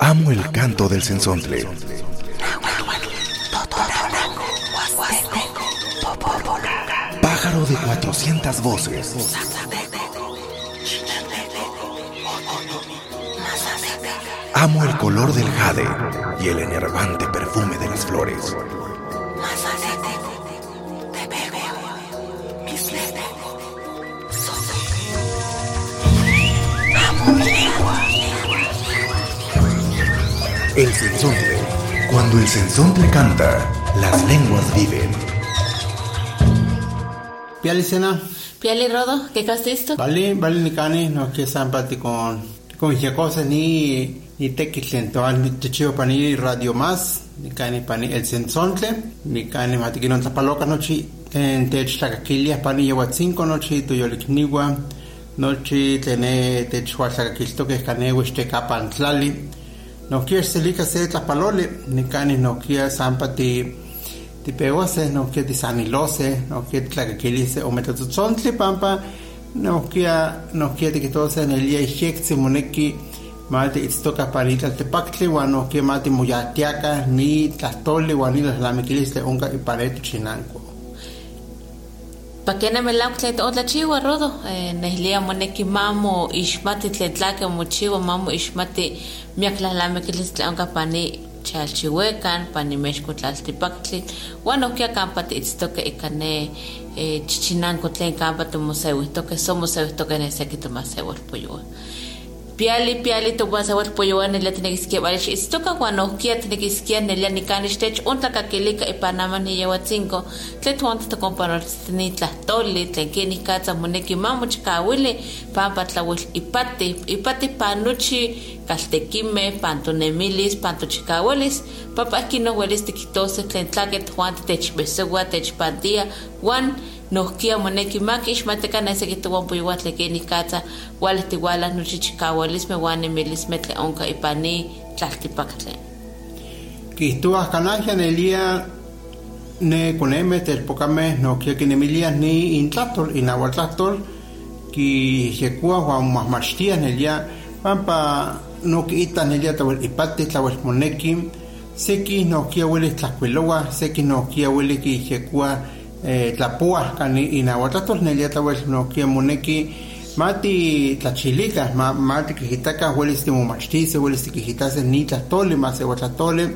Amo el canto del sensontle. Pájaro de 400 voces. Amo el color del jade y el enervante perfume de las flores. El sensontle. Cuando el sensontle canta, las lenguas viven. Piali sena, Piali Rodo, ¿qué esto? vale, vale ni cani, no que sampati con con cosa ni ni tequitlento, ni te chivo pani radio más, ni cani pani el sensontle, ni cani mati que no tapaloca nochi, en te chakakilia pani lleva cinco nochi, tu yo nochi tene te chua chakakilto que canewe este capan tlali, no quiere selika se tlapalole, ni cani no quiere sampati ti peose, no quiere ti sanilose, no quiere tlakakilise, o metatutzontli pampa, no quiere, no quiere que todo sea en el día y moneki, mate itztoka parita te paktli, wan no quiere mate muyatiaka, ni tlastole, wan ni las lamiquiliste, unga y pareto chinanco. Pakena melam tlet otla chiwa rodo, eh, nehlia moneki mamo ishmati tletlake mochiwa mamo ishmati miaklahlame kilis tlaonka pani chalchihuecan, pani mexco tlaltipaktli, wan okia kampa tiitztoke ikane eh, chichinanko tlen kampa tomoseuihtoke, somoseuihtoke neseki tomaseualpoyoa. Piali piali to was awat po yuan nila tinigiskia balish istoka wan okia tinigiskia nila ni kanishtech unta kakilika ipanama ni yawat cinco. Tle tuanta to comparar ni tlahtoli tlen kini katsa moneki mamu chikawili pampa tlawil ipati ipati panuchi kaltekime pantonemilis pantochikawalis papa aquí no huelis tikitose tlen tlaket juan techbesewa techpantia wan nohkia moneki maki ixmateka nese kitowan puiwa tlekeni katsa wala tiwala nochichikawalis me wan nemilis me tle onka ipani tlaltipaktli Kihtua kanaja nelia ne koneme telpokame no kia kinemilia ni intlatol inahuatlatol ki yekua huan mahmachtia nelia pampa no kiita nelia tawel ipati tlawel moneki. Seki no kia weli tlakuilowa seki eh, tlapua kani inahuatlatol nelia tawel no kia moneki mati tlachilika ma, mati kijitaka huelis timomachtice huelis tikijitase ni tlatole mas ehuatlatole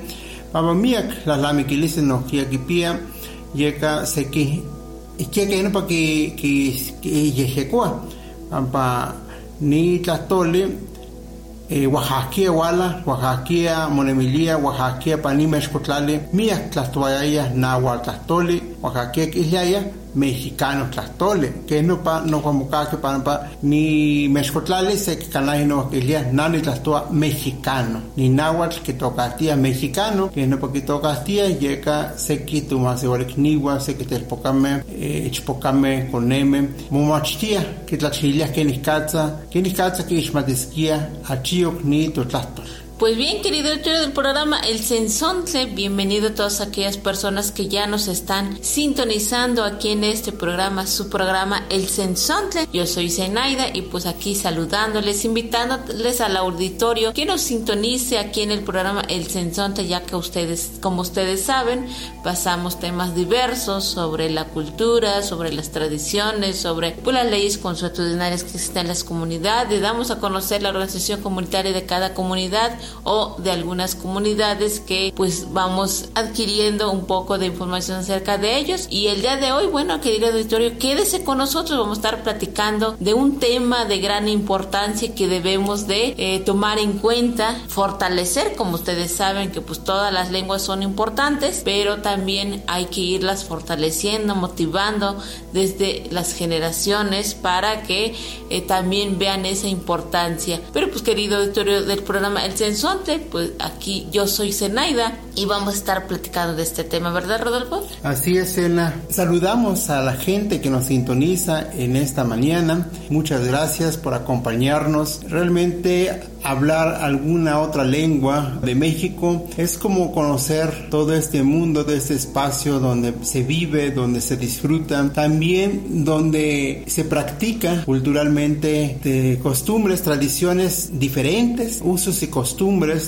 Papa miak las lamiquilices no kia kipia yeka seki ikia que no pa ki ki ki yehekua pampa ni tlatole e, oaxaquea huala, monemilia, oaxaquea panima xcotlali, miak tlahtowayaya nahualtlahtoli, oaxaquea quihyaya, kislaya mexicano tlatole que no pa no como que pa pa ni mezcotlale se que canal no que ya nani tlastua mexicano ni náhuatl que toca tía mexicano que no porque toca tía llega se que tu más igual niwa se que te pocame eh chpocame coneme momachtia que tlachilia que ni katza que ni katza que ismatisquia achio ni to tlatol Pues bien, querido auditorio del programa El Sensontle, bienvenido a todas aquellas personas que ya nos están sintonizando aquí en este programa, su programa El Sensontle. Yo soy Zenaida y pues aquí saludándoles, invitándoles al auditorio que nos sintonice aquí en el programa El Sensontle, ya que ustedes, como ustedes saben, pasamos temas diversos sobre la cultura, sobre las tradiciones, sobre pues, las leyes consuetudinarias que existen en las comunidades, damos a conocer la organización comunitaria de cada comunidad o de algunas comunidades que pues vamos adquiriendo un poco de información acerca de ellos. Y el día de hoy bueno querido auditorio quédese con nosotros. Vamos a estar platicando de un tema de gran importancia que debemos de eh, tomar en cuenta fortalecer. Como ustedes saben que pues todas las lenguas son importantes pero también hay que irlas fortaleciendo motivando desde las generaciones para que eh, también vean esa importancia. Pero pues querido auditorio del programa El Pues aquí yo soy Zenaida y vamos a estar platicando de este tema, ¿verdad, Rodolfo? Así es, Ela. Saludamos a la gente que nos sintoniza en esta mañana. Muchas gracias por acompañarnos. Realmente hablar alguna otra lengua de México es como conocer todo este mundo, de este espacio donde se vive, donde se disfruta, también donde se practica culturalmente de costumbres, tradiciones diferentes, usos y costumbres,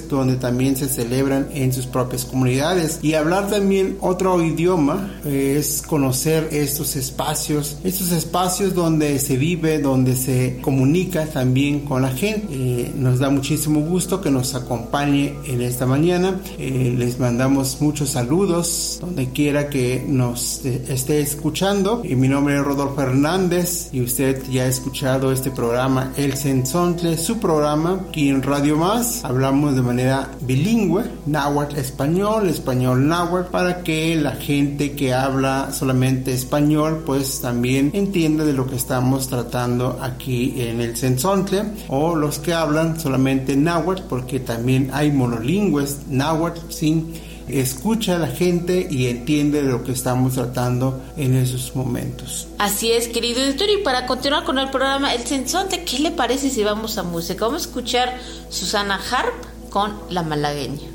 donde también se celebran en sus propias comunidades. Y hablar también otro idioma es conocer estos espacios, estos espacios donde se vive, donde se comunica también con la gente. Eh, nos da muchísimo gusto que nos acompañe en esta mañana. Eh, les mandamos muchos saludos donde quiera que nos esté escuchando. Y mi nombre es Rodolfo Hernández y usted ya ha escuchado este programa El Sensontle, su programa aquí en Radio Más. De manera bilingüe, náhuatl español, español náhuatl, para que la gente que habla solamente español pues también entienda de lo que estamos tratando aquí en el Sensontle o los que hablan solamente náhuatl porque también hay monolingües náhuatl sin escucha a la gente y entiende de lo que estamos tratando en esos momentos. Así es, querido editor, y para continuar con el programa El Sensonte, ¿qué le parece si vamos a música? Vamos a escuchar Susana Harp con La Malagueña.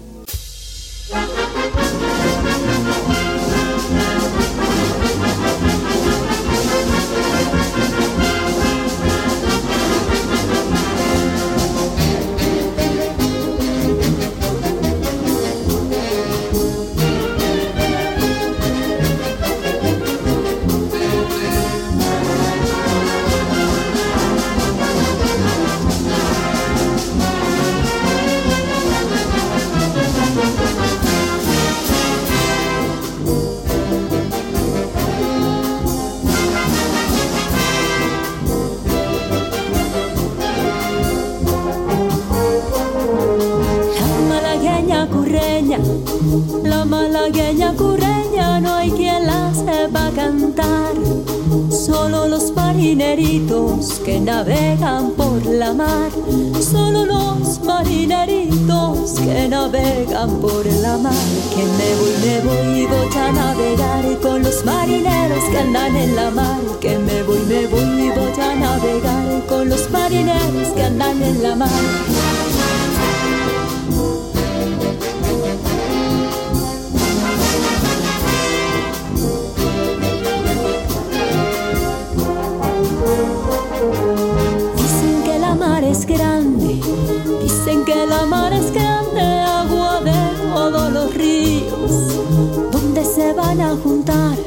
Navegan por la mar, solo los marineritos que navegan por la mar. Que me voy, me voy, voy a navegar con los marineros que andan en la mar. Que me voy, me voy, voy a navegar con los marineros que andan en la mar. Dicen que la mar es grande, agua de todos los ríos, donde se van a juntar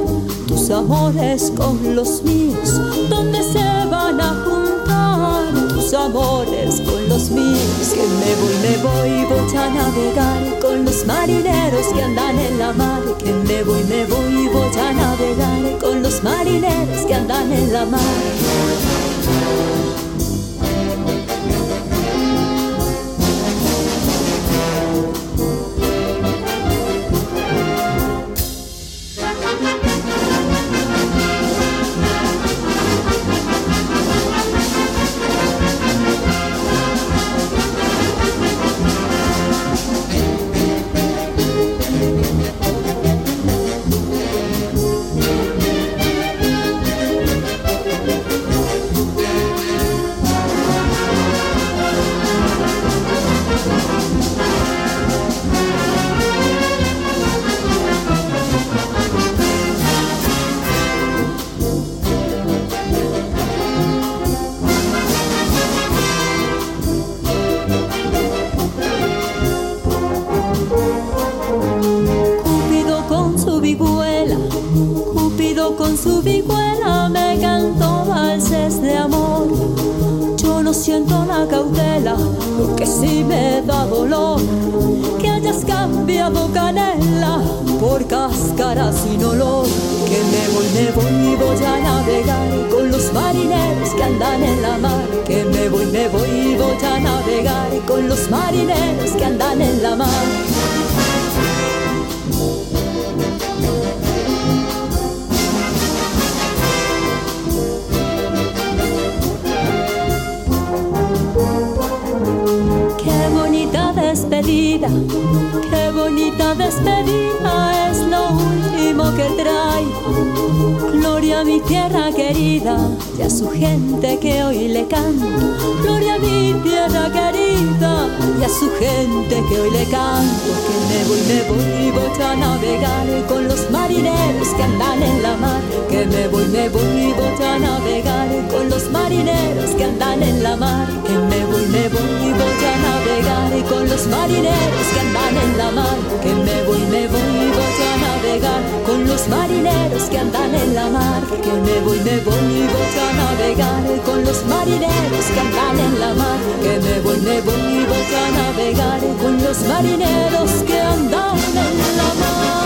tus amores con los míos, donde se van a juntar tus amores con los míos. Que me voy, me voy, voy a navegar con los marineros que andan en la mar. Que me voy, me voy, voy a navegar con los marineros que andan en la mar. andan en la mar, que me voy, me voy, voy a navegar con los marineros que andan en la mar. Qué bonita despedida, qué bonita despedida que. Gloria a mi tierra querida y a su gente que hoy le canto. Gloria a mi tierra querida y a su gente que hoy le canto. Que me voy, me voy, voy a navegar con los marineros que andan en la mar. Que me voy, me voy, voy a navegar con los marineros que andan en la mar. Que me voy, me voy, voy a navegar con los marineros que andan en la mar. Que me voy, me voy, voy a navegar los marineros que andan en la mar. Que me voy, me voy, voy a navegar con los marineros que andan en la mar. Que me voy, me voy, voy a navegar con los marineros que andan en la mar.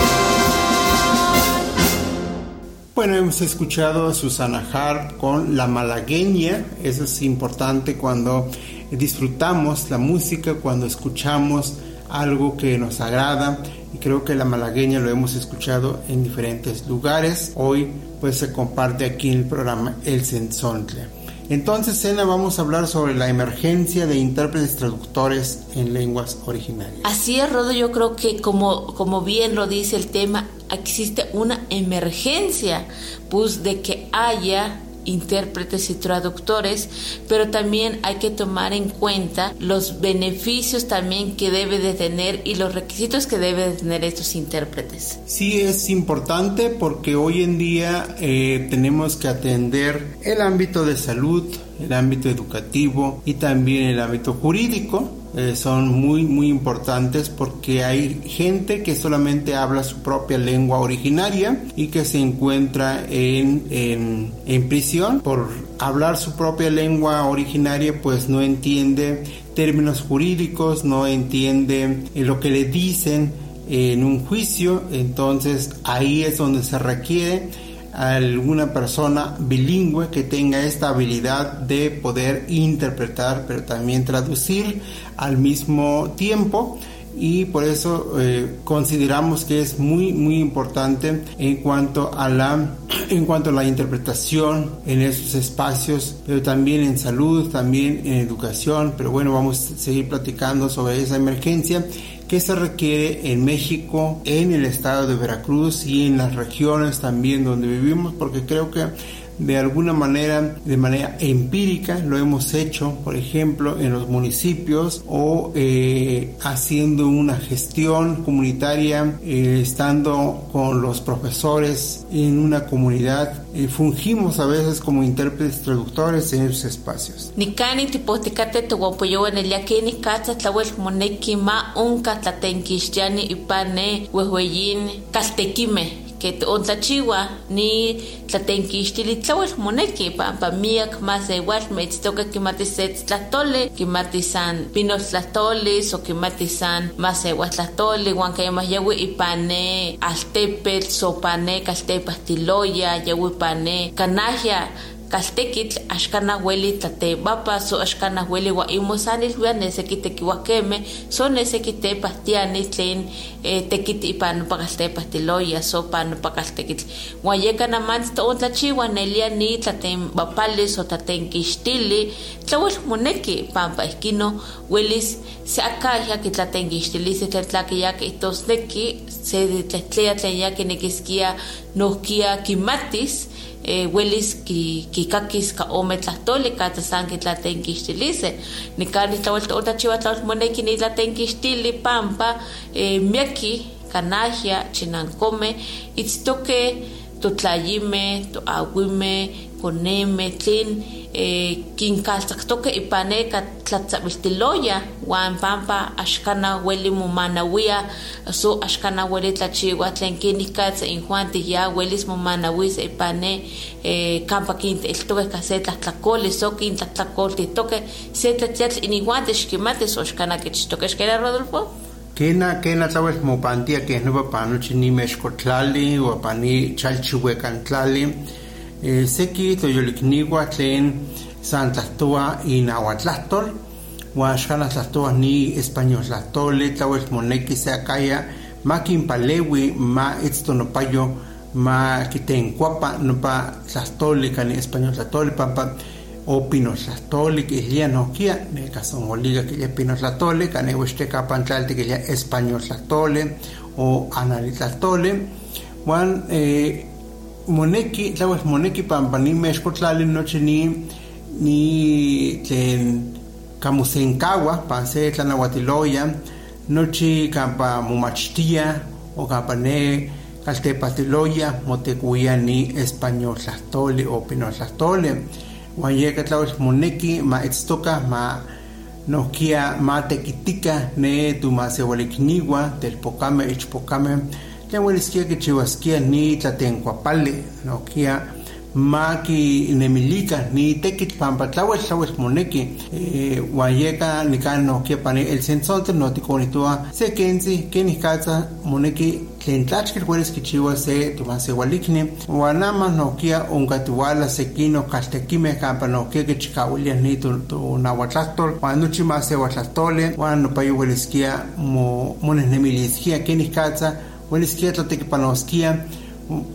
Bueno, hemos escuchado a Susana Har con La Malagueña. Eso es importante cuando disfrutamos la música, cuando escuchamos algo que nos agrada. Y creo que La Malagueña lo hemos escuchado en diferentes lugares. Hoy pues se comparte aquí en el programa El Sensontle. Entonces, Sena, vamos a hablar sobre la emergencia de intérpretes traductores en lenguas originarias. Así es, Rodo, yo creo que como, como bien lo dice el tema, existe una emergencia, pues de que haya intérpretes y traductores, pero también hay que tomar en cuenta los beneficios también que debe de tener y los requisitos que debe de tener estos intérpretes. Sí, es importante porque hoy en día eh, tenemos que atender el ámbito de salud, el ámbito educativo y también el ámbito jurídico. Eh, son muy muy importantes porque hay gente que solamente habla su propia lengua originaria y que se encuentra en, en, en prisión. Por hablar su propia lengua originaria pues no entiende términos jurídicos, no entiende eh, lo que le dicen en un juicio, entonces ahí es donde se requiere alguna persona bilingüe que tenga esta habilidad de poder interpretar pero también traducir al mismo tiempo. Y por eso eh, consideramos que es muy muy importante en cuanto a la en cuanto a la interpretación en esos espacios pero también en salud también en educación. Pero bueno vamos a seguir platicando sobre esa emergencia que se requiere en México, en el estado de Veracruz y en las regiones también donde vivimos, porque creo que de alguna manera, de manera empírica, lo hemos hecho, por ejemplo, en los municipios o eh, haciendo una gestión comunitaria, eh, estando con los profesores en una comunidad. Eh, fungimos a veces como intérpretes traductores en esos espacios. Que ontlachiwa ni tlatenkixtili tlawel moneki pampa miak más igual metztoka kimati se tlatole kimati san pinos tlatolis o kimati san más igual tlatoli huan kayama yawi ipane altepetl sopane yawi ipane kanahya kaltekitl axkan ahueli tlatebapa so axkan ahueli ua imosanil wia neseki tekiuakemeh so neseki tepahtiani tlen eh, ipan nopa kaltepahtiloya so pan nopa kaltekitl. Uan yeka namantli toontlachiua nelia ni tlatenpapalis o tlatenkixtili tlauel moneki pampa ihkino welis se akaya kitlatenkixtilisi tlen tlakiya kihtosneki se tlehtleya tlen ya kimatis eh, welis ki kakis ka ome tlahtoli katl san kitlatenkixtilise nikan ki ni tlaol moneki stili pampa eh, miaki, kanahia chinankome tlayime to awime koneme tlen eh, kinkaltzaktoke ipane ka tlatzabeltiloya wan pampa axkana weli momanawia so axkana weli tlachiwa tlen kinikatza injuan tiya welis momanawisa ipane eh, kampa kinteltoke ka se tlahtlakoli so kintlahtlakoltihtoke se tlatliatl inijuan texkimati so axkana kichtoke xkera Rodolfo Kena, kena tlawel mopantia que no pa noche ni mexcotlali o. Eh, seki toyolikniwa tlen san tlahtoa inahuatlahtol, uan xana tlahtoa ni español tlahtoli, tlawel moneki se akaya, ma kinpalewi ma itztonopayo ma kitenkuapa nopa tlahtoli kani español tlahtoli pampa o pinotlahtoli kihlia nohkia neka sonoliga kihlia pinotlahtoli kane uixteka pantlalti kihlia español tlahtoli o anali tlahtoli Juan, eh, moneki, tlawes moneki pampani mexcotlali noche ni ni tlen kamusenkawa panse tlanahuatiloya nochi kampa mumachtia o kampa ne kaltepatiloya motekuya ni español tlahtoli o pinol tlahtoli uan yeka tlawes moneki ma itztoka ma nohkia ma tekitika ne tumaseualikniwa telpokame ichpokame tlen ueliskia kichiuaskia ni tlatenkuapali nohkia ma kinemilika ni tekitl pampa tlauel tlauel moneki uan yeka nikan nohkia pani el sensontle notikonihtowa se kentzi kenikatza moneki tlen tlachkil uelis kichiua se tumaseualikni uan ama nohkia onkatiuala sekino kaltekimeh kampa nohkia kichikauiliah ni tunauatlahtol uan nochi maseuatlahtoli uan nopayo ueliskia monehnemiliskia kenikatza ueliskia tlatekipanoskia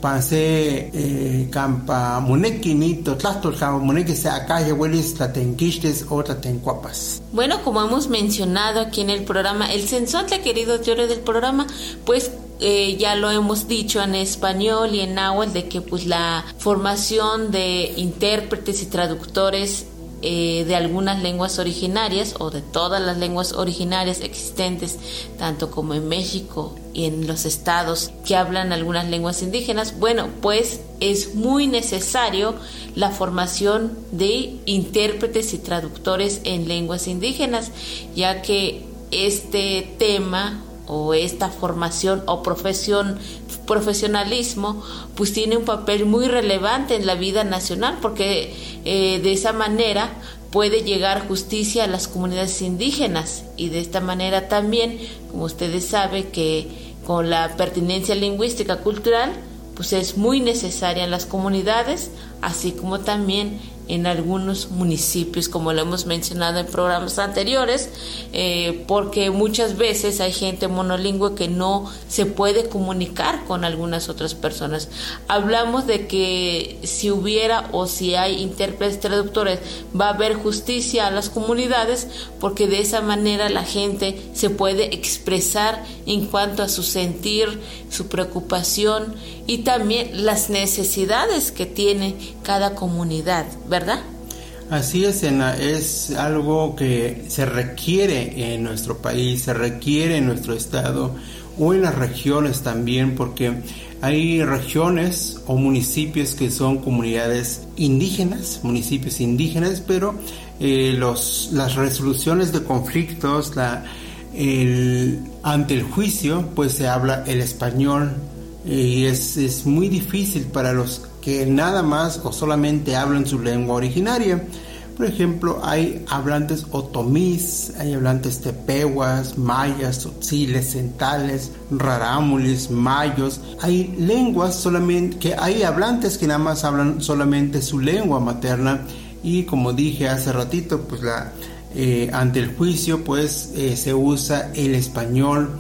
panse eh, campa moneki ni totlahtol campa moneki se acaya huelis tlatenquistes o tlatencuapas. Bueno, como hemos mencionado aquí en el programa, el sensontle, querido teoría del programa, pues eh, ya lo hemos dicho en español y en náhuatl de que pues la formación de intérpretes y traductores eh, de algunas lenguas originarias o de todas las lenguas originarias existentes, tanto como en México y en los estados que hablan algunas lenguas indígenas, bueno, pues es muy necesario la formación de intérpretes y traductores en lenguas indígenas, ya que este tema o esta formación o profesión profesionalismo pues tiene un papel muy relevante en la vida nacional porque eh, de esa manera puede llegar justicia a las comunidades indígenas. Y de esta manera también como ustedes saben que con la pertinencia lingüística cultural pues es muy necesaria en las comunidades así como también en algunos municipios, como lo hemos mencionado en programas anteriores, eh, porque muchas veces hay gente monolingüe que no se puede comunicar con algunas otras personas. Hablamos de que si hubiera o si hay intérpretes traductores, va a haber justicia a las comunidades, porque de esa manera la gente se puede expresar en cuanto a su sentir, su preocupación y también las necesidades que tiene cada comunidad, ¿verdad? Así es, Ena, es algo que se requiere en nuestro país, se requiere en nuestro estado o en las regiones también, porque hay regiones o municipios que son comunidades indígenas, municipios indígenas, pero eh, los, las resoluciones de conflictos, ante el juicio, pues se habla el español y es, es muy difícil para los que nada más o solamente hablan su lengua originaria. Por ejemplo, hay hablantes otomís, hay hablantes tepehuas, mayas, tzotziles, centales, rarámulis, mayos. Hay lenguas solamente, que hay hablantes que nada más hablan solamente su lengua materna y como dije hace ratito, pues la, eh, ante el juicio pues eh, se usa el español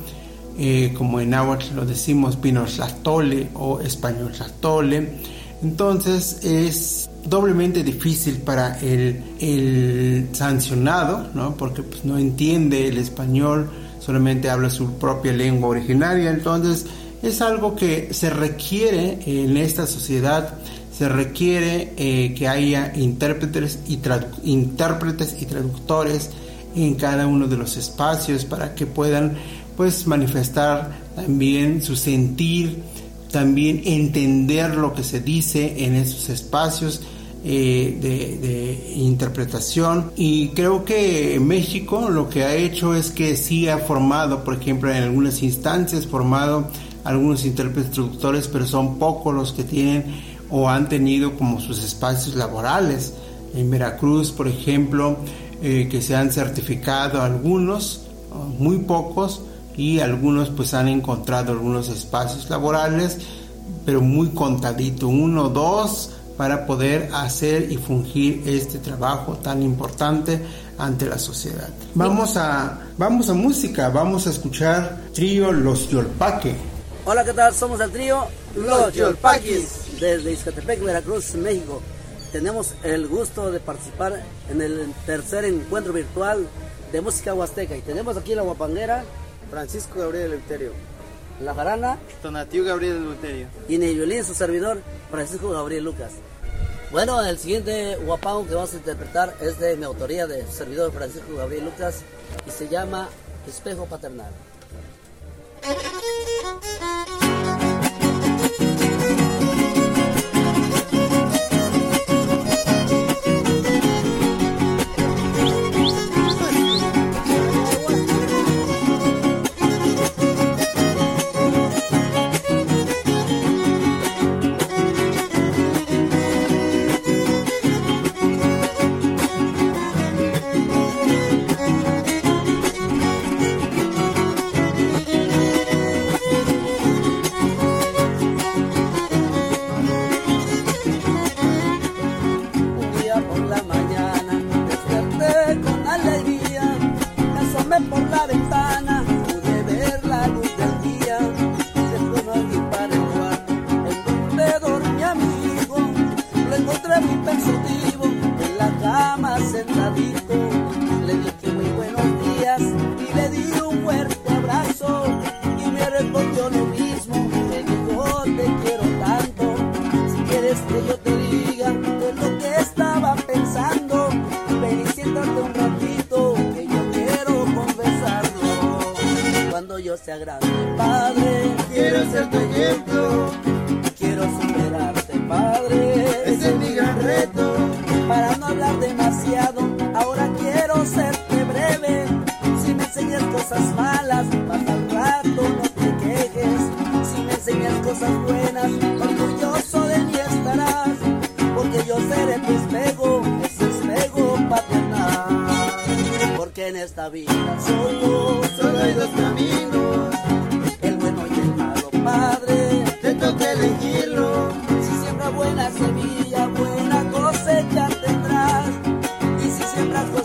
eh, como en náhuatl lo decimos pinotlastole o español tlastole entonces es doblemente difícil para el, sancionado, ¿no? porque pues, no entiende el español, solamente habla su propia lengua originaria. Entonces es algo que se requiere en esta sociedad, se requiere eh, que haya intérpretes y, intérpretes y traductores en cada uno de los espacios para que puedan pues manifestar también su sentir, también entender lo que se dice en esos espacios eh, de, interpretación y creo que México lo que ha hecho es que sí ha formado, por ejemplo, en algunas instancias, formado algunos intérpretes traductores, pero son pocos los que tienen o han tenido como sus espacios laborales. En Veracruz, por ejemplo, eh, que se han certificado algunos, muy pocos, y algunos pues han encontrado algunos espacios laborales, pero muy contadito, uno o dos, para poder hacer y fungir este trabajo tan importante ante la sociedad. Vamos a, vamos a música, vamos a escuchar trío Los Yolpaque. Hola, ¿qué tal? Somos el trío Los Yolpaquis desde Izcatepec, Veracruz, México. Tenemos el gusto de participar en el tercer encuentro virtual de música huasteca y tenemos aquí la guapanguera Francisco Gabriel Eleuterio. La jarana. Tonatiu Gabriel Luterio. Y en el violín su servidor, Francisco Gabriel Lucas. Bueno, el siguiente guapao que vamos a interpretar es de mi autoría de servidor Francisco Gabriel Lucas y se llama Espejo Paternal.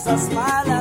nossas malas.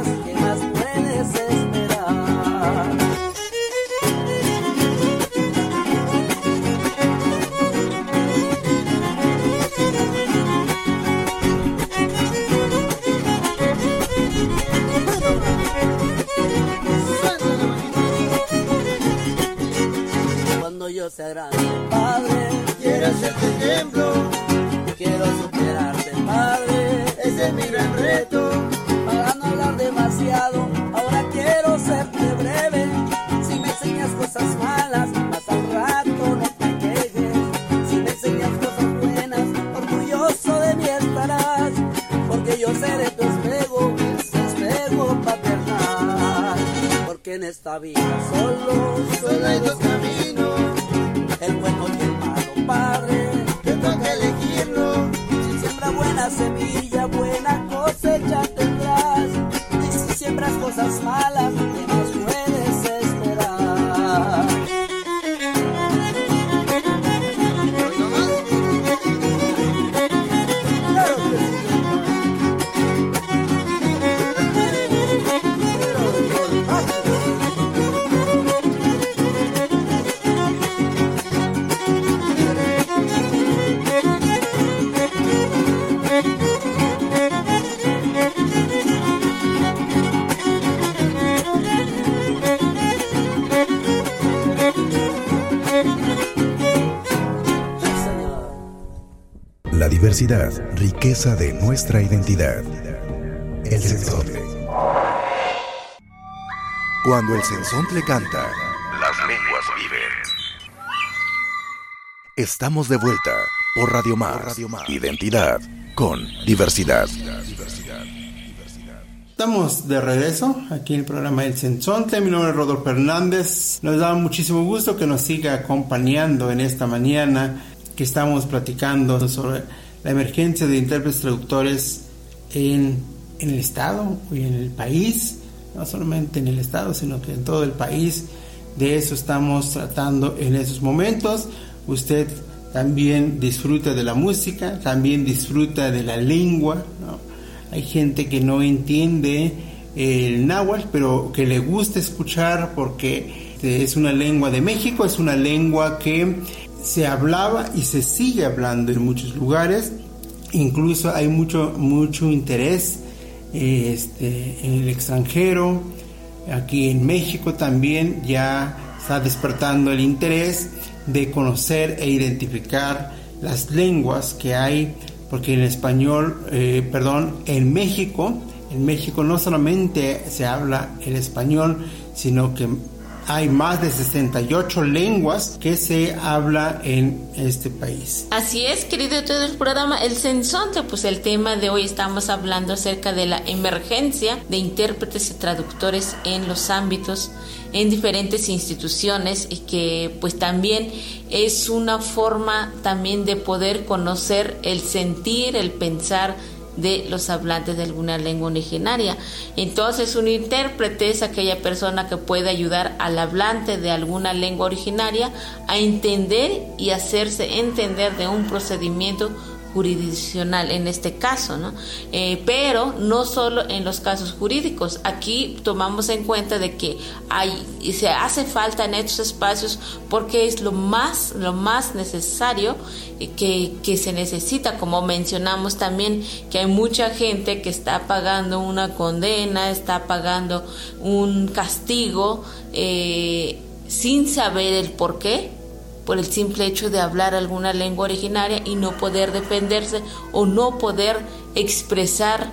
Navidad. Riqueza de nuestra identidad. El sensontle. Cuando el sensontle canta, las lenguas viven. Estamos de vuelta por Radio Mar. Identidad con diversidad. Estamos de regreso aquí en el programa El Sensonte. Mi nombre es Rodolfo Hernández. Nos da muchísimo gusto que nos siga acompañando en esta mañana que estamos platicando sobre la emergencia de intérpretes traductores en, en, el Estado y en el país, no solamente en el Estado, sino que en todo el país. De eso estamos tratando en esos momentos. Usted también disfruta de la música, también disfruta de la lengua. Hay gente que no entiende el náhuatl, pero que le gusta escuchar porque es una lengua de México, es una lengua que se hablaba y se sigue hablando en muchos lugares. Incluso hay mucho, mucho interés este, en el extranjero. Aquí en México también ya está despertando el interés de conocer e identificar las lenguas que hay, porque en español, eh, perdón, en México, en México no solamente se habla el español, sino que hay más de 68 lenguas que se habla en este país. Así es, querido todo el programa El Sensonte, pues el tema de hoy estamos hablando acerca de la emergencia de intérpretes y traductores en los ámbitos en diferentes instituciones y que pues también es una forma también de poder conocer el sentir, el pensar de los hablantes de alguna lengua originaria. Entonces, un intérprete es aquella persona que puede ayudar al hablante de alguna lengua originaria a entender y hacerse entender de un procedimiento jurisdiccional en este caso, ¿no? Eh, pero no solo en los casos jurídicos. Aquí tomamos en cuenta de que hay y se hace falta en estos espacios porque es lo más lo más necesario que, que se necesita, como mencionamos también que hay mucha gente que está pagando una condena, está pagando un castigo eh, sin saber el por qué por el simple hecho de hablar alguna lengua originaria y no poder defenderse o no poder expresar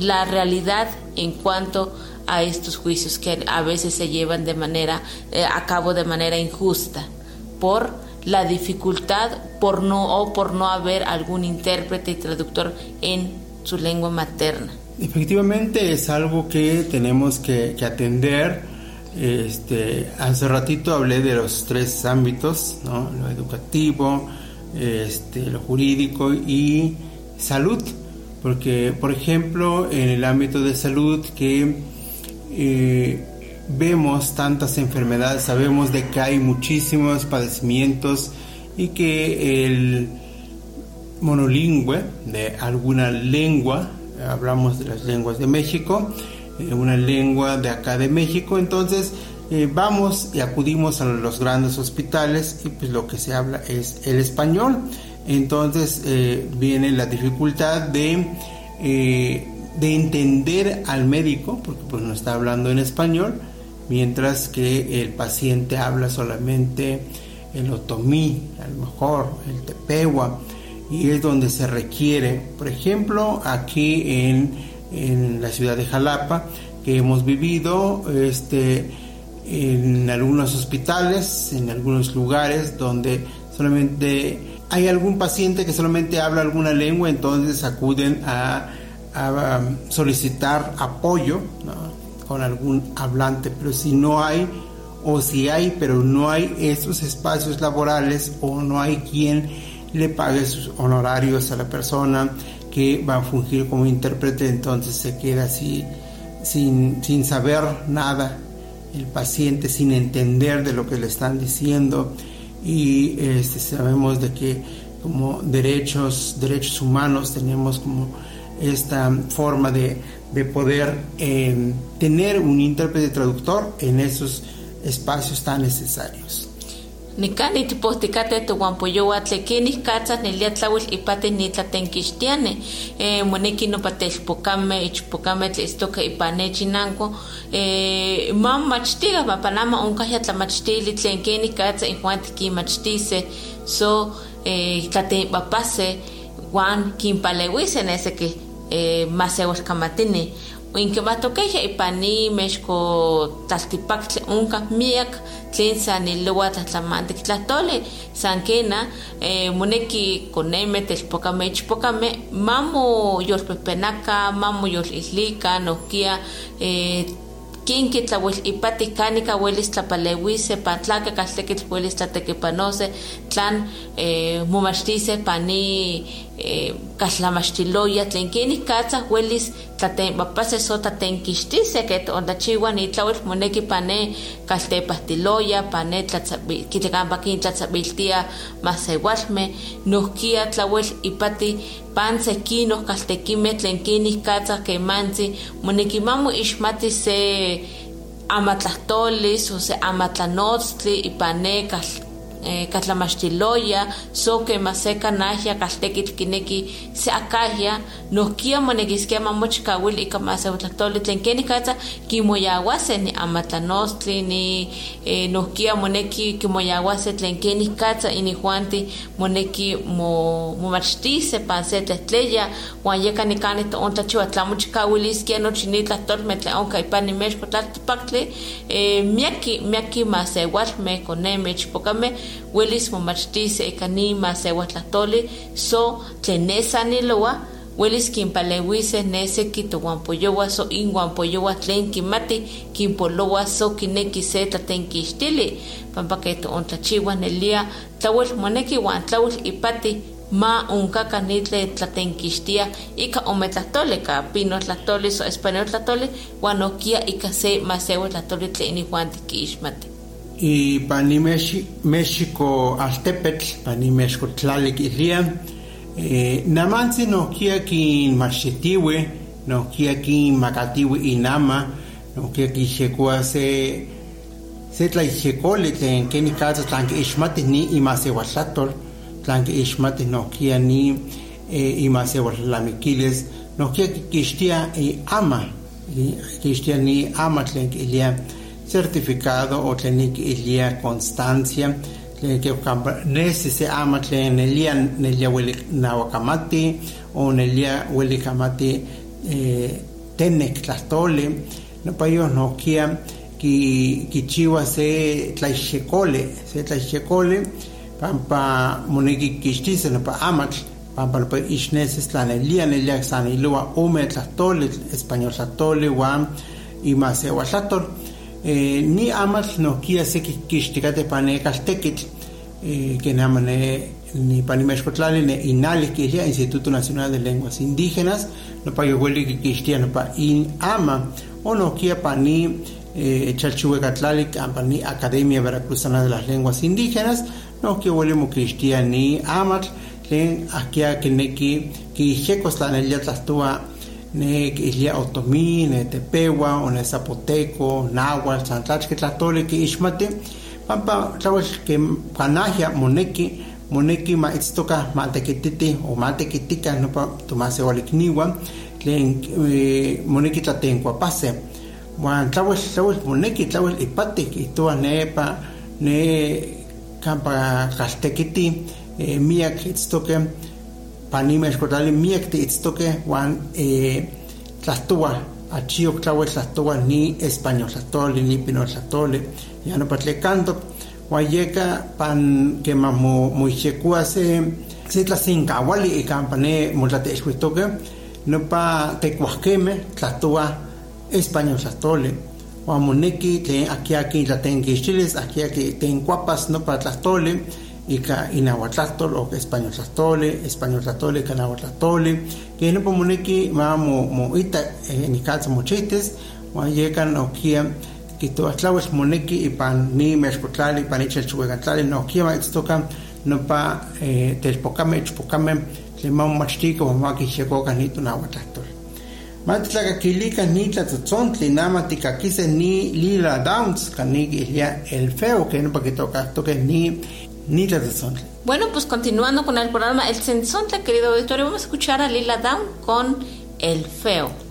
la realidad en cuanto a estos juicios que a veces se llevan de manera eh, a cabo de manera injusta por la dificultad por no o por no haber algún intérprete y traductor en su lengua materna. Efectivamente es algo que tenemos que, que atender este, hace ratito hablé de los tres ámbitos, lo educativo, este, lo jurídico y salud, porque por ejemplo en el ámbito de salud que eh, vemos tantas enfermedades, sabemos de que hay muchísimos padecimientos y que el monolingüe de alguna lengua, hablamos de las lenguas de México, una lengua de acá de México, entonces eh, vamos y acudimos a los grandes hospitales y pues lo que se habla es el español. Entonces eh, viene la dificultad de, eh, de entender al médico, porque pues no está hablando en español, mientras que el paciente habla solamente el otomí, a lo mejor el tepewa, y es donde se requiere, por ejemplo, aquí en en la ciudad de Jalapa, que hemos vivido este, en algunos hospitales, en algunos lugares donde solamente hay algún paciente que solamente habla alguna lengua, entonces acuden a, solicitar apoyo con algún hablante, pero si no hay, o si hay, pero no hay esos espacios laborales o no hay quien le pague sus honorarios a la persona, que va a fungir como intérprete, entonces se queda así sin, sin saber nada, el paciente sin entender de lo que le están diciendo y este, sabemos de que como derechos, derechos humanos tenemos como esta forma de, de poder eh, tener un intérprete traductor en esos espacios tan necesarios. Nikani tipohtikate tohuampoyowa tlekinih katzas nelia tlauil ipatih nitlatenkixtiani eh, moneki nopa telpokameh ichpokameh tleistoka ipan nechinanko eh, ma momachtikah mapanama onkah ya tlamachtili tlen kenih katza injuan tikinmachtiseh so eh, tlatenpapaseh uan kinpaleuiseh neseki eh, maseualkamatini Inkematokejya ipani mexko tlaltipaktli onkah miak tlen san ilowa tlahtlamantik tlahtoli san kena eh, moneki konemeh telpokameh ichpokameh mamo yolpehpenaka mamo yolihlika nohkia eh, kin kitlauel ipati kanika welis tlapaleuise pan tlaka kaltekitl welis tlatekipanose tlan eh, momachtise pani kaltlamaxtiloya tlen kenih katzah welis tlatenpapase so tlatenkixtise ket ontachiua nitlauel moneki pane kaltepahtiloya pane kitlakampa kintlatzabiltia masewalmeh nohkia tlauel ipati pan sekinoh kaltekimeh tlen kenih katzah kemantzi moneki mamo ixmati se amatlahtollis o se amatlanotztli ipan ne eh, katlamachtiloya so kema se kanahya kaltekitl kineki se akahya nohkia monekiskia mamochkawil ika masewtlahtoli tlen keni katsa kimoyawase ni amatlanostli ni eh, nohkia moneki kimoyawase tlen keni katsa inijuanti moneki mo momachtise pan se tlehtleya uan yeka nikani toon tlachiwa tlamochkawiliskia nochi ni tlahtolmeh tlen onka ipan nimexko tlaltipaktli eh, miaki miaki masewalmeh konemeh ichpokameh welis momachtise ika ni masewatlahtoli so tlen nesa nilowa welis kinpaleuise neseki towanpoyowa so inwanpoyowa tlen kimati kinpolowa so kineki se tlatenkixtili pampa ke toontlachiwa nelia tlauel moneki uan tlauel ipati ma onkaka ni tlen tlatenkixtia ika ome tlahtoli ka pino so español tlahtoli uan nohkia ika se masewa tlahtoli tlen tikixmati y pani México altepetl pani México tlalik ilia eh, namantzi nohkia kinmachtihtiwi nohkia kinmakatiwi inama nohkia kixekua se se tlaixekoli tlen keni katsa tlan kiixmatih ni imasewaltlatol tlan kiixmatih nohkia ni eh, imasewaltlamikilis nohkia kikixtia ama kixtia ni ama tlen kiilia certificado o tlen ilia constancia que nesi se ama tlen nelia nelia nawakamati o nelia weli kamati eh, tenek tlahtoli nopayo nohkia ki kichiwa se tlaixekole se tlaixekole pampa moneki kixtise nopa amatl pampa nopa ixnesis tlanelia nelia sanilua ome tlahtoli español tlahtoli uan imasewatlatol eh, ni amatl nohkia seki kixtikateh pane kaltekitl eh, que nama ne ni panimexcotlali ne inali kilia Instituto Nacional de Lenguas Indígenas nopa yoweli kikixtia nopa in ama o nohkia pani eh, chalchihuecatlali ni Academia Veracruzana de las Lenguas Indígenas nohkia weli mokixtia ni amatl tlen ahkia kineki kixekos tlanelia tlahtoa ne ilia otomí, ne tepewa, o ne zapoteco, náhuatl, santlachque, tlatole, que ixmate, pampa tlawel que panahia moneki, moneki ma itztoka mantequititi o mantequitica, no pa tomase olikniwa, tlen moneki tlatenkuapase. Wan tlawel, tlawel moneki, tlawel ipati, kihtoa nepa, ne kampa kaltekiti, miak itztoke, panime escotali miek te itztoke wan eh, tlahtoa achiok tlahtoa ni español tlahtoli ni pino tlahtoli ya no patlekantok wan yeka pan que ma mo moixekua se se tlasinkahuali ikan pane motlatexkuitoke no pa tekuahkeme tlahtoa español tlahtoli wan moneki tlen akiaki tlatenkixtilis akiaki tenkuapas no pa tlahtoli ika inahuatlahtol o español tlahtoli, español tlahtoli, ika nahuatlahtoli, que no pomoneki ma mo, mo ita eh, nikatza mochitis, wan yekan okia kitoa tlawel moneki ipan ni mexcotlali, ipan ichelchuegatlali, no okia ma itztoka no pa eh, telpokame, ichpokame, tlen ma momachtika wan ma kixekoka nitu nahuatlahtol. Matitlakakilika ni tlatzontli, nama tikakise ni lila downs, ilia el feo, que no pa kitokahtoke ni Bueno, pues continuando con el programa El Sensontle, querido auditorio, vamos a escuchar a Lila Down con El Feo.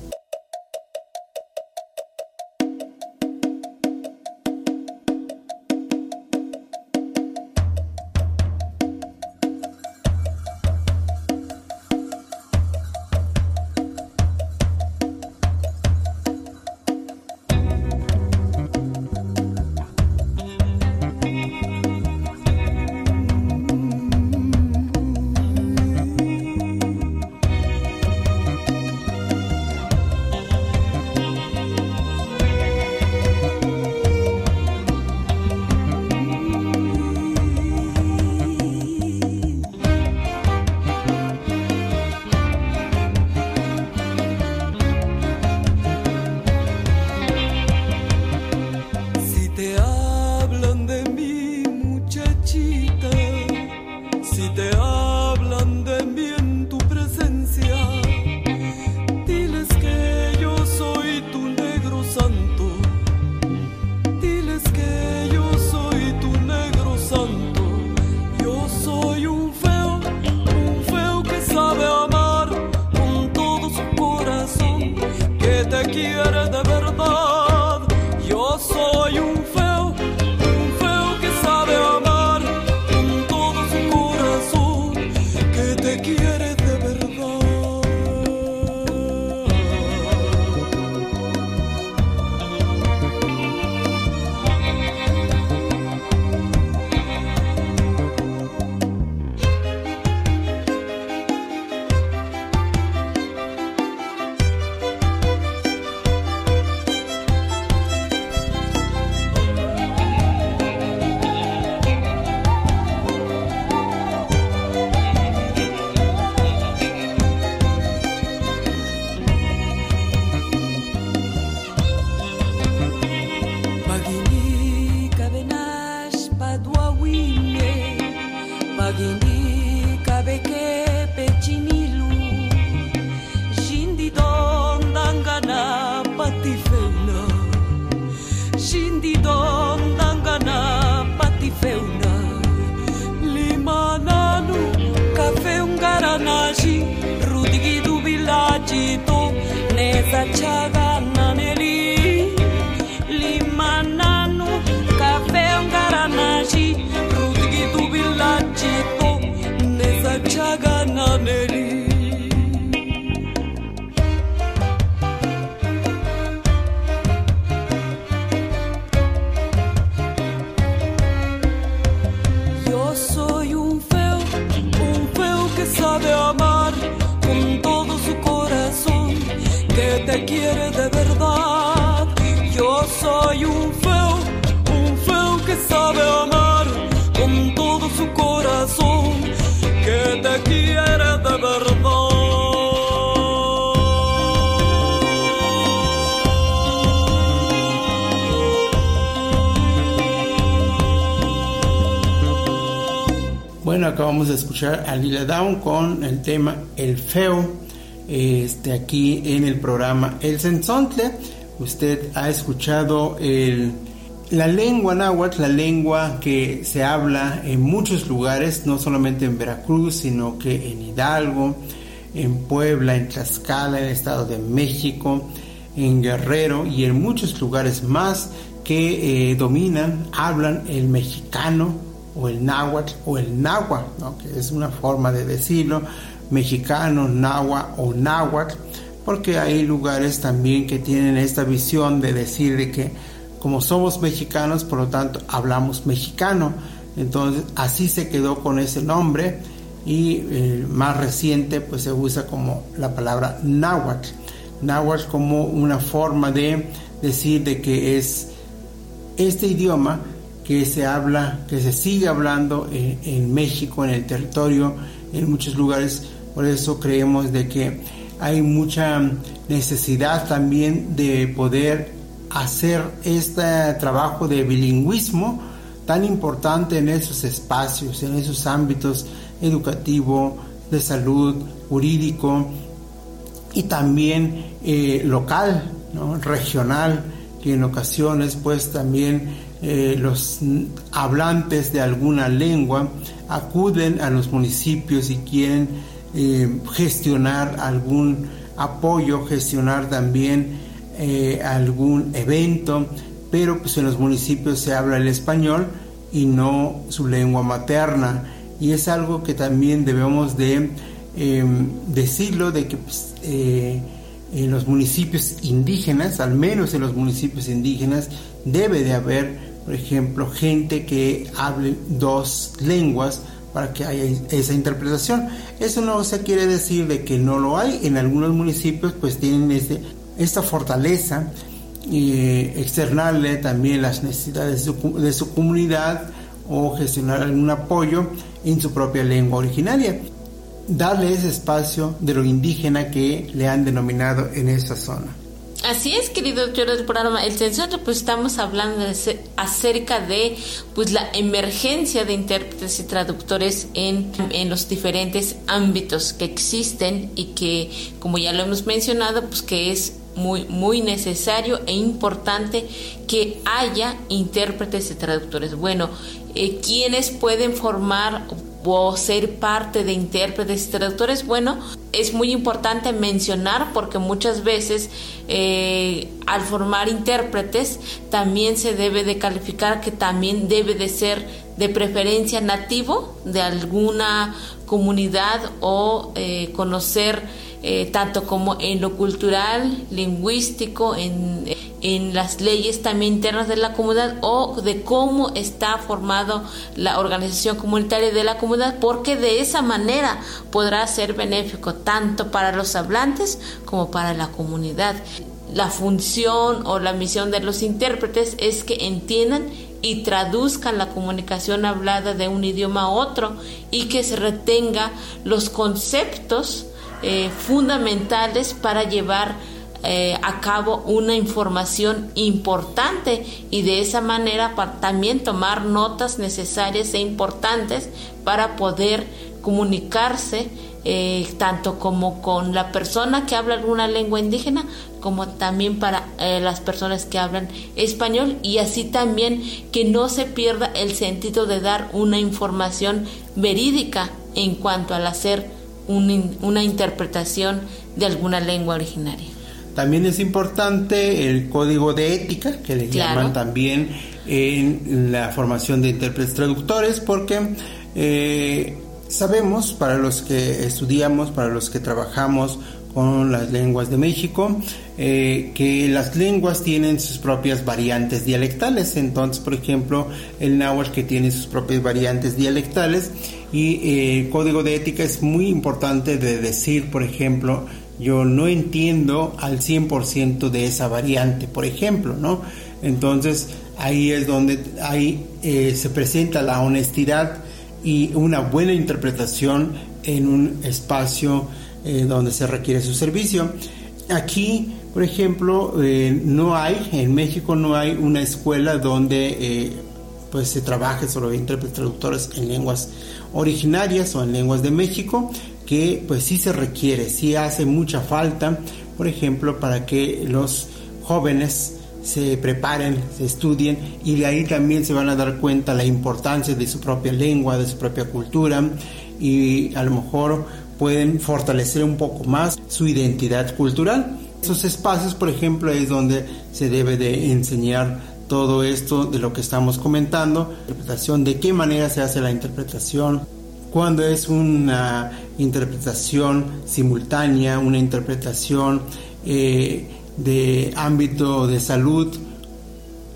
such a acabamos de escuchar a Lila Down con el tema El Feo, este, aquí en el programa El Sensontle. Usted ha escuchado el, la lengua náhuatl, la lengua que se habla en muchos lugares, no solamente en Veracruz, sino que en Hidalgo, en Puebla, en Tlaxcala, en el Estado de México, en Guerrero y en muchos lugares más que eh, dominan, hablan el mexicano o el náhuatl o el náhuatl, que es una forma de decirlo, mexicano, náhuatl o náhuatl, porque hay lugares también que tienen esta visión de decir de que como somos mexicanos, por lo tanto hablamos mexicano, entonces así se quedó con ese nombre y eh, más reciente pues se usa como la palabra náhuatl, náhuatl como una forma de decir de que es este idioma que se habla, que se sigue hablando en, en, México, en el territorio, en muchos lugares. Por eso creemos de que hay mucha necesidad también de poder hacer este trabajo de bilingüismo tan importante en esos espacios, en esos ámbitos educativo, de salud, jurídico y también eh, local, regional, que en ocasiones pues también eh, los hablantes de alguna lengua acuden a los municipios y quieren eh, gestionar algún apoyo, gestionar también eh, algún evento, pero pues en los municipios se habla el español y no su lengua materna. Y es algo que también debemos de decirlo de que pues, en los municipios indígenas, al menos en los municipios indígenas, debe de haber, por ejemplo, gente que hable dos lenguas para que haya esa interpretación. Eso no se quiere decir de que no lo hay. En algunos municipios pues tienen este, esta fortaleza eh, externarle también las necesidades de su, de su comunidad o gestionar algún apoyo en su propia lengua originaria darle ese espacio de lo indígena que le han denominado en esa zona. Así es, querido del programa El Censorio, pues estamos hablando de, acerca de pues la emergencia de intérpretes y traductores en, en los diferentes ámbitos que existen y que, como ya lo hemos mencionado, pues que es muy, muy necesario e importante que haya intérpretes y traductores. Bueno, eh, ¿quiénes pueden formar o ser parte de intérpretes y traductores? Bueno, es muy importante mencionar porque muchas veces eh, al formar intérpretes también se debe de calificar que también debe de ser de preferencia nativo de alguna comunidad o eh, conocer eh, tanto como en lo cultural, lingüístico, en, en, las leyes también internas de la comunidad o de cómo está formado la organización comunitaria de la comunidad, porque de esa manera podrá ser benéfico tanto para los hablantes como para la comunidad. La función o la misión de los intérpretes es que entiendan y traduzcan la comunicación hablada de un idioma a otro y que se retenga los conceptos eh, fundamentales para llevar eh, a cabo una información importante y de esa manera también tomar notas necesarias e importantes para poder comunicarse eh, tanto como con la persona que habla alguna lengua indígena como también para las personas que hablan español. Y así también que no se pierda el sentido de dar una información verídica en cuanto al hacer una interpretación de alguna lengua originaria. También es importante el código de ética, que le llaman también en la formación de intérpretes traductores, porque eh, sabemos, para los que estudiamos, para los que trabajamos con las lenguas de México, eh, que las lenguas tienen sus propias variantes dialectales. Entonces, por ejemplo, el náhuatl que tiene sus propias variantes dialectales y eh, el código de ética es muy importante de decir, por ejemplo, yo no entiendo al 100% de esa variante, por ejemplo, ¿no? Entonces, ahí es donde ahí eh, se presenta la honestidad y una buena interpretación en un espacio eh, donde se requiere su servicio. Aquí, por ejemplo, eh, no hay, en México no hay una escuela donde eh, pues se trabaje solo intérpretes traductores en lenguas originarias o en lenguas de México, que pues sí se requiere, sí hace mucha falta, por ejemplo, para que los jóvenes se preparen, se estudien y de ahí también se van a dar cuenta la importancia de su propia lengua, de su propia cultura y a lo mejor pueden fortalecer un poco más su identidad cultural. Esos espacios, por ejemplo, es donde se debe de enseñar todo esto de lo que estamos comentando, interpretación, de qué manera se hace la interpretación, cuando es una interpretación simultánea, una interpretación eh, de ámbito de salud,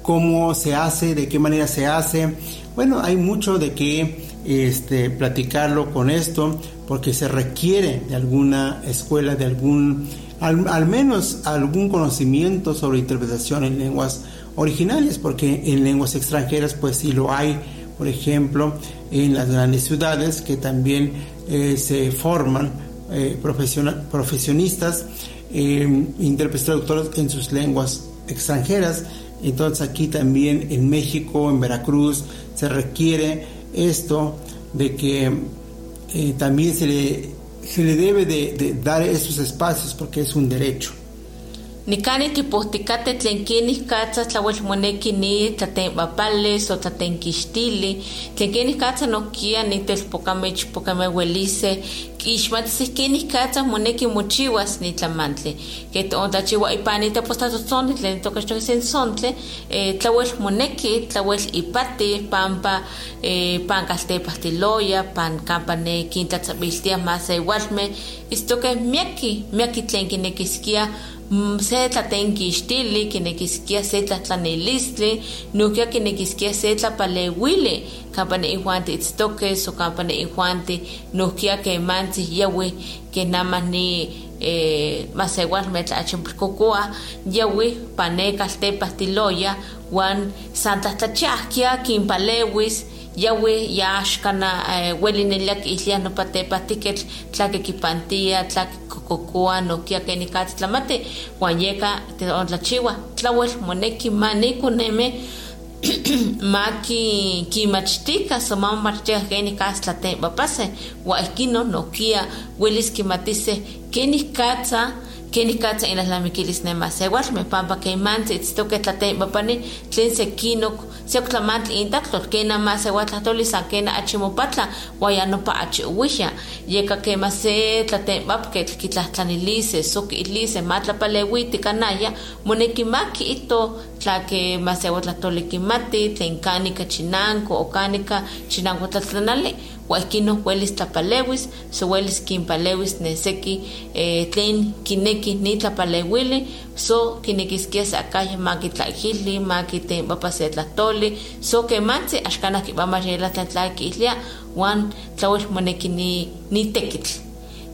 cómo se hace, de qué manera se hace. Bueno, hay mucho de qué este, platicarlo con esto, porque se requiere de alguna escuela, de algún, al, menos algún conocimiento sobre interpretación en lenguas originales, porque en lenguas extranjeras pues sí lo hay, por ejemplo, en las grandes ciudades que también eh, se forman eh, profesionistas eh, intérpretes traductores en sus lenguas extranjeras. Entonces aquí también en México, en Veracruz, se requiere esto de que eh, también se le, se le debe de, de dar esos espacios porque es un derecho. Nikani tipohticate tlen kenih katzas tlauel moneki ni tlatenpapales o tlatenkixtili, tlen kenih katzas nohkia nitelpokame ichpokame welise, ixmatisih kenih katzas moneki mochiwas nitlamantli, que ontlachiwa ipani tepostatotzonli tlen tokachtoki sensontli, eh, tlauel moneki, tlauel ipati, pampa, eh, pankaltepahtiloya, pan kampa ne kintlatzabiltiah más igualme, istoke miaki, miaki tlen kinekiskia se tlatenkixtili kinekiskia se tlatlanilistli nohkia kinekiskia se tlapaleuili kampa ne'ihuanti itztokes o kampa ne'ihuanti nohkia kemantzih yawi kenamah ni eh, masewalmeh tlachimpilkokoah yawi paneh kaltepahtiloya uan san tlahtlachiahkia kinpalewis yawi yaxkana eh, weli nelia kihlia nopa tepahtiketl tlakekipantia tlakikokokoa nohkia kenikatl tlamati uan yeka ontlachiwa tlauel moneki manikoneme maki kimachtika so mamachtia kenikatl tlatempapase uan ihkin nohkia welis kimatiseh kenikatza kenikatza in las lamikilis nemasewalmeh pampa keimantzi itztokeh tlatempapani tlen sekinok seoktlamantli intaktol kena ma sewatlahtoli san kena achi mopatla waya nopa achi uwixya yeka kema se tlatempapketl kitlahtlanilise sokilise ma tlapaleuiti kanaya moneki ma ki'ito tlake ma sewatlahtoli kimati tlen kanika chinanko o kanika chinanko tlatlanali Huayquino huelis tlapalewis, so huelis quimpalewis neseki eh, kineki ni tlapalewili, so kinekiskia sa akaya makitlajili, makitenpapa se tlatoli, so kemanzi axkana kipama yela tlen tlakihlia, wan tlawel moneki ni, ni tekitl.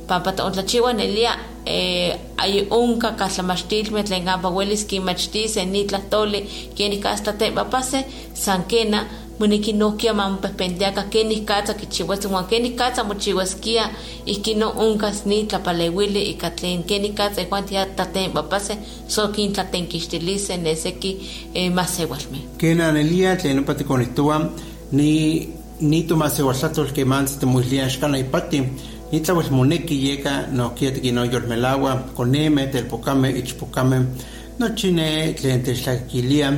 Pampa tontlachiwa nelia eh, ay unka katlamachtilmeh tlen kampa welis kinmachtise ni tlahtoli kenik hasta tepapase nohkia mamopepenteaka kenih katsa kichiuaskeh uan kenih katsa mochiuaskia ihkin no onkas ni tlapaleuili ika tlen kenih katsa ihuan tlatenpapaseh so kintlatenkixtiliseh neseki eh, masewalmeh ken anelia tlen ompa tikonihtowa ni ni tomasewaltlatol kemantzin timoilia xkana ipati nitlauel moneki yeka nohkia tikinoyolmelaua konemeh telpokameh ichpokameh nochi ne tlen techtlakilia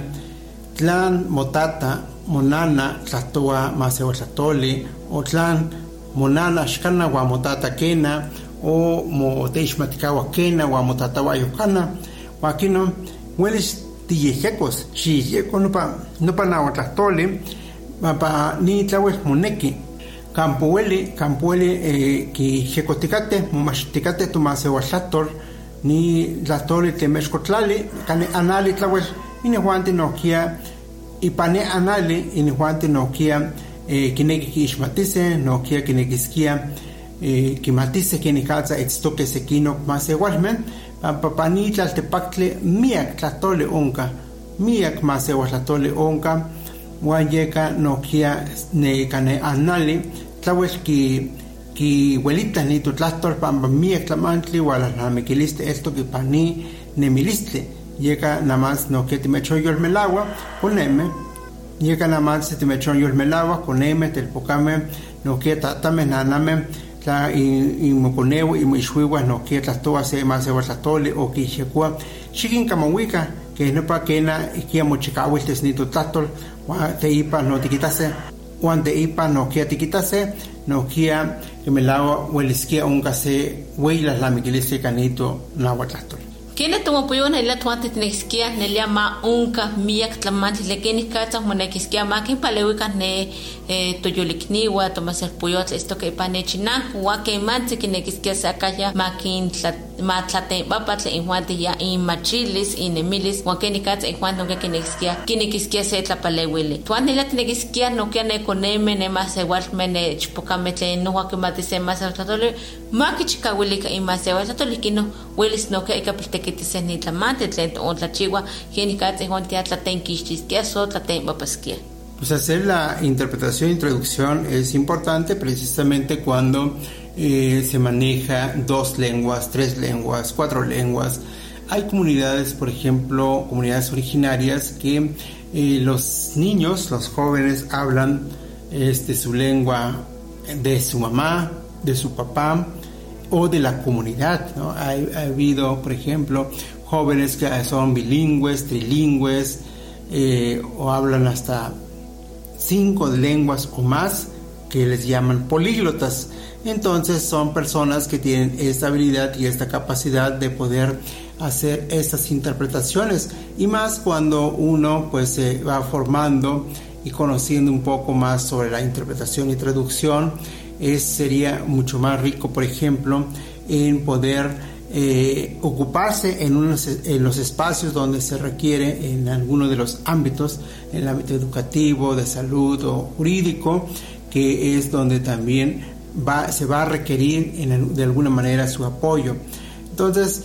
tlan motata monana tlahtowa masewaltlatoli o tlan monana xkana uan motata kena o moteixmatikaua kena uan motatawa yokana uan kinon uelis tiyejyekos xiyehyeko nopa nopa nauatlahtoli mapa ni tlauel moneki campo ueli campo ueli eh, kiyejyekotikateh momachtikateh tomasewaltlatol ni tlahtoli tlen mexkotlali kani anali tlauel inihuanti nohkia ipane anali inihuanti nohkia eh, kineki kiixmatiseh nohkia kinekiskia eh, kimatiseh kenikatza itztokeh sekinok masewalmeh pampa pa ni tlaltepaktli miak tlahtoli onka miak masewaltlatoli onka uan yeka nohkia neka ne anali tlauel ki kiuelitah ni totlahtol pampa miak tlamantli ualalnamikilistli eltok ipan ni nemilistli yeka namás nohkia timechoyolmelaua konemeh yeka namás timechoyolmelaua konemeh telpokameh nohkia tatameh nanameh tla inmokoneua inmoixuiuah nohkia tlahtowa se masewaltlahtoli o kiyejyekoa xikinkamauika keh nopa kena ihkia mochikawiltis ni totlahtol uan teipa no tikitaseh uan teipa nohkia tikitaseh nohkia kimelaua ueliskia onka se ueyi tlalnamikilistli kanito nauatlahtol Kena tumopuyo na ila tuante tinexkia nelia ma unka miak tlamantli lekeni katsa monekiskia ma kin palewika ne eh, toyolikniwa tomaser puyotl esto que pane chinan wa ke manti kinekiskia sakaya ma kin ma tlate papatl inhuante ya in machilis in emilis wa keni katsa inhuante no kinekiskia kinekiskia se tlapalewili tuante ila tinexkia no kia ne koneme ne ma se walme ne chpokame tle no wa ke mati se ma se tlatole ma kichikawilika in ma se tlatole kino welis no ke ikapilteke kitiseh ni tlamantli tlen ontlachiua kenikatzi juan tiatlatenkixtiskia so tlatenpapaskia Pues hacer la interpretación e introducción es importante precisamente cuando eh, se maneja dos lenguas, tres lenguas, cuatro lenguas. Hay comunidades, por ejemplo, comunidades originarias que eh, los niños, los jóvenes hablan este, su lengua de su mamá, de su papá o de la comunidad. ha habido, por ejemplo, jóvenes que son bilingües, trilingües eh, o hablan hasta cinco lenguas o más que les llaman políglotas. Entonces son personas que tienen esta habilidad y esta capacidad de poder hacer estas interpretaciones. Y más cuando uno pues se va formando y conociendo un poco más sobre la interpretación y traducción es, sería mucho más rico por ejemplo en poder eh, ocuparse en, unos, en los espacios donde se requiere en alguno de los ámbitos, en el ámbito educativo, de salud o jurídico, que es donde también va, se va a requerir en, de alguna manera su apoyo. Entonces,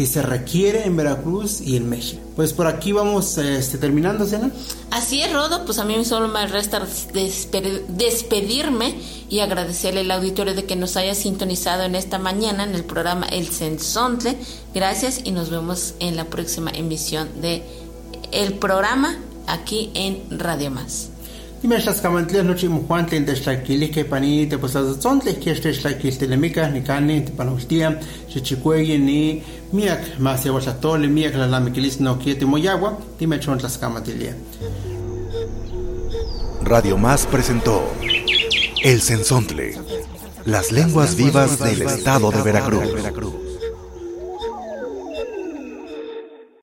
que se requiere en Veracruz y en México. Pues por aquí vamos este, terminando, Sena. Así es, Rodo, pues a mí solo me resta despedirme y agradecerle al auditorio de que nos haya sintonizado en esta mañana en el programa El Sensontle. Gracias y nos vemos en la próxima emisión de el programa aquí en Radio Más. Imexlas kamantlias nochi mojuantli techtlaquilihque pani teposazotzontle quies techtlaquiltilemicah nicani tipanoltia xichicueyi ni miak masewatlatoli miak lalamiquilis noquie timoyagua timechontlascamatilia Radio Más presentó El Sensontle, las lenguas vivas del estado de Veracruz.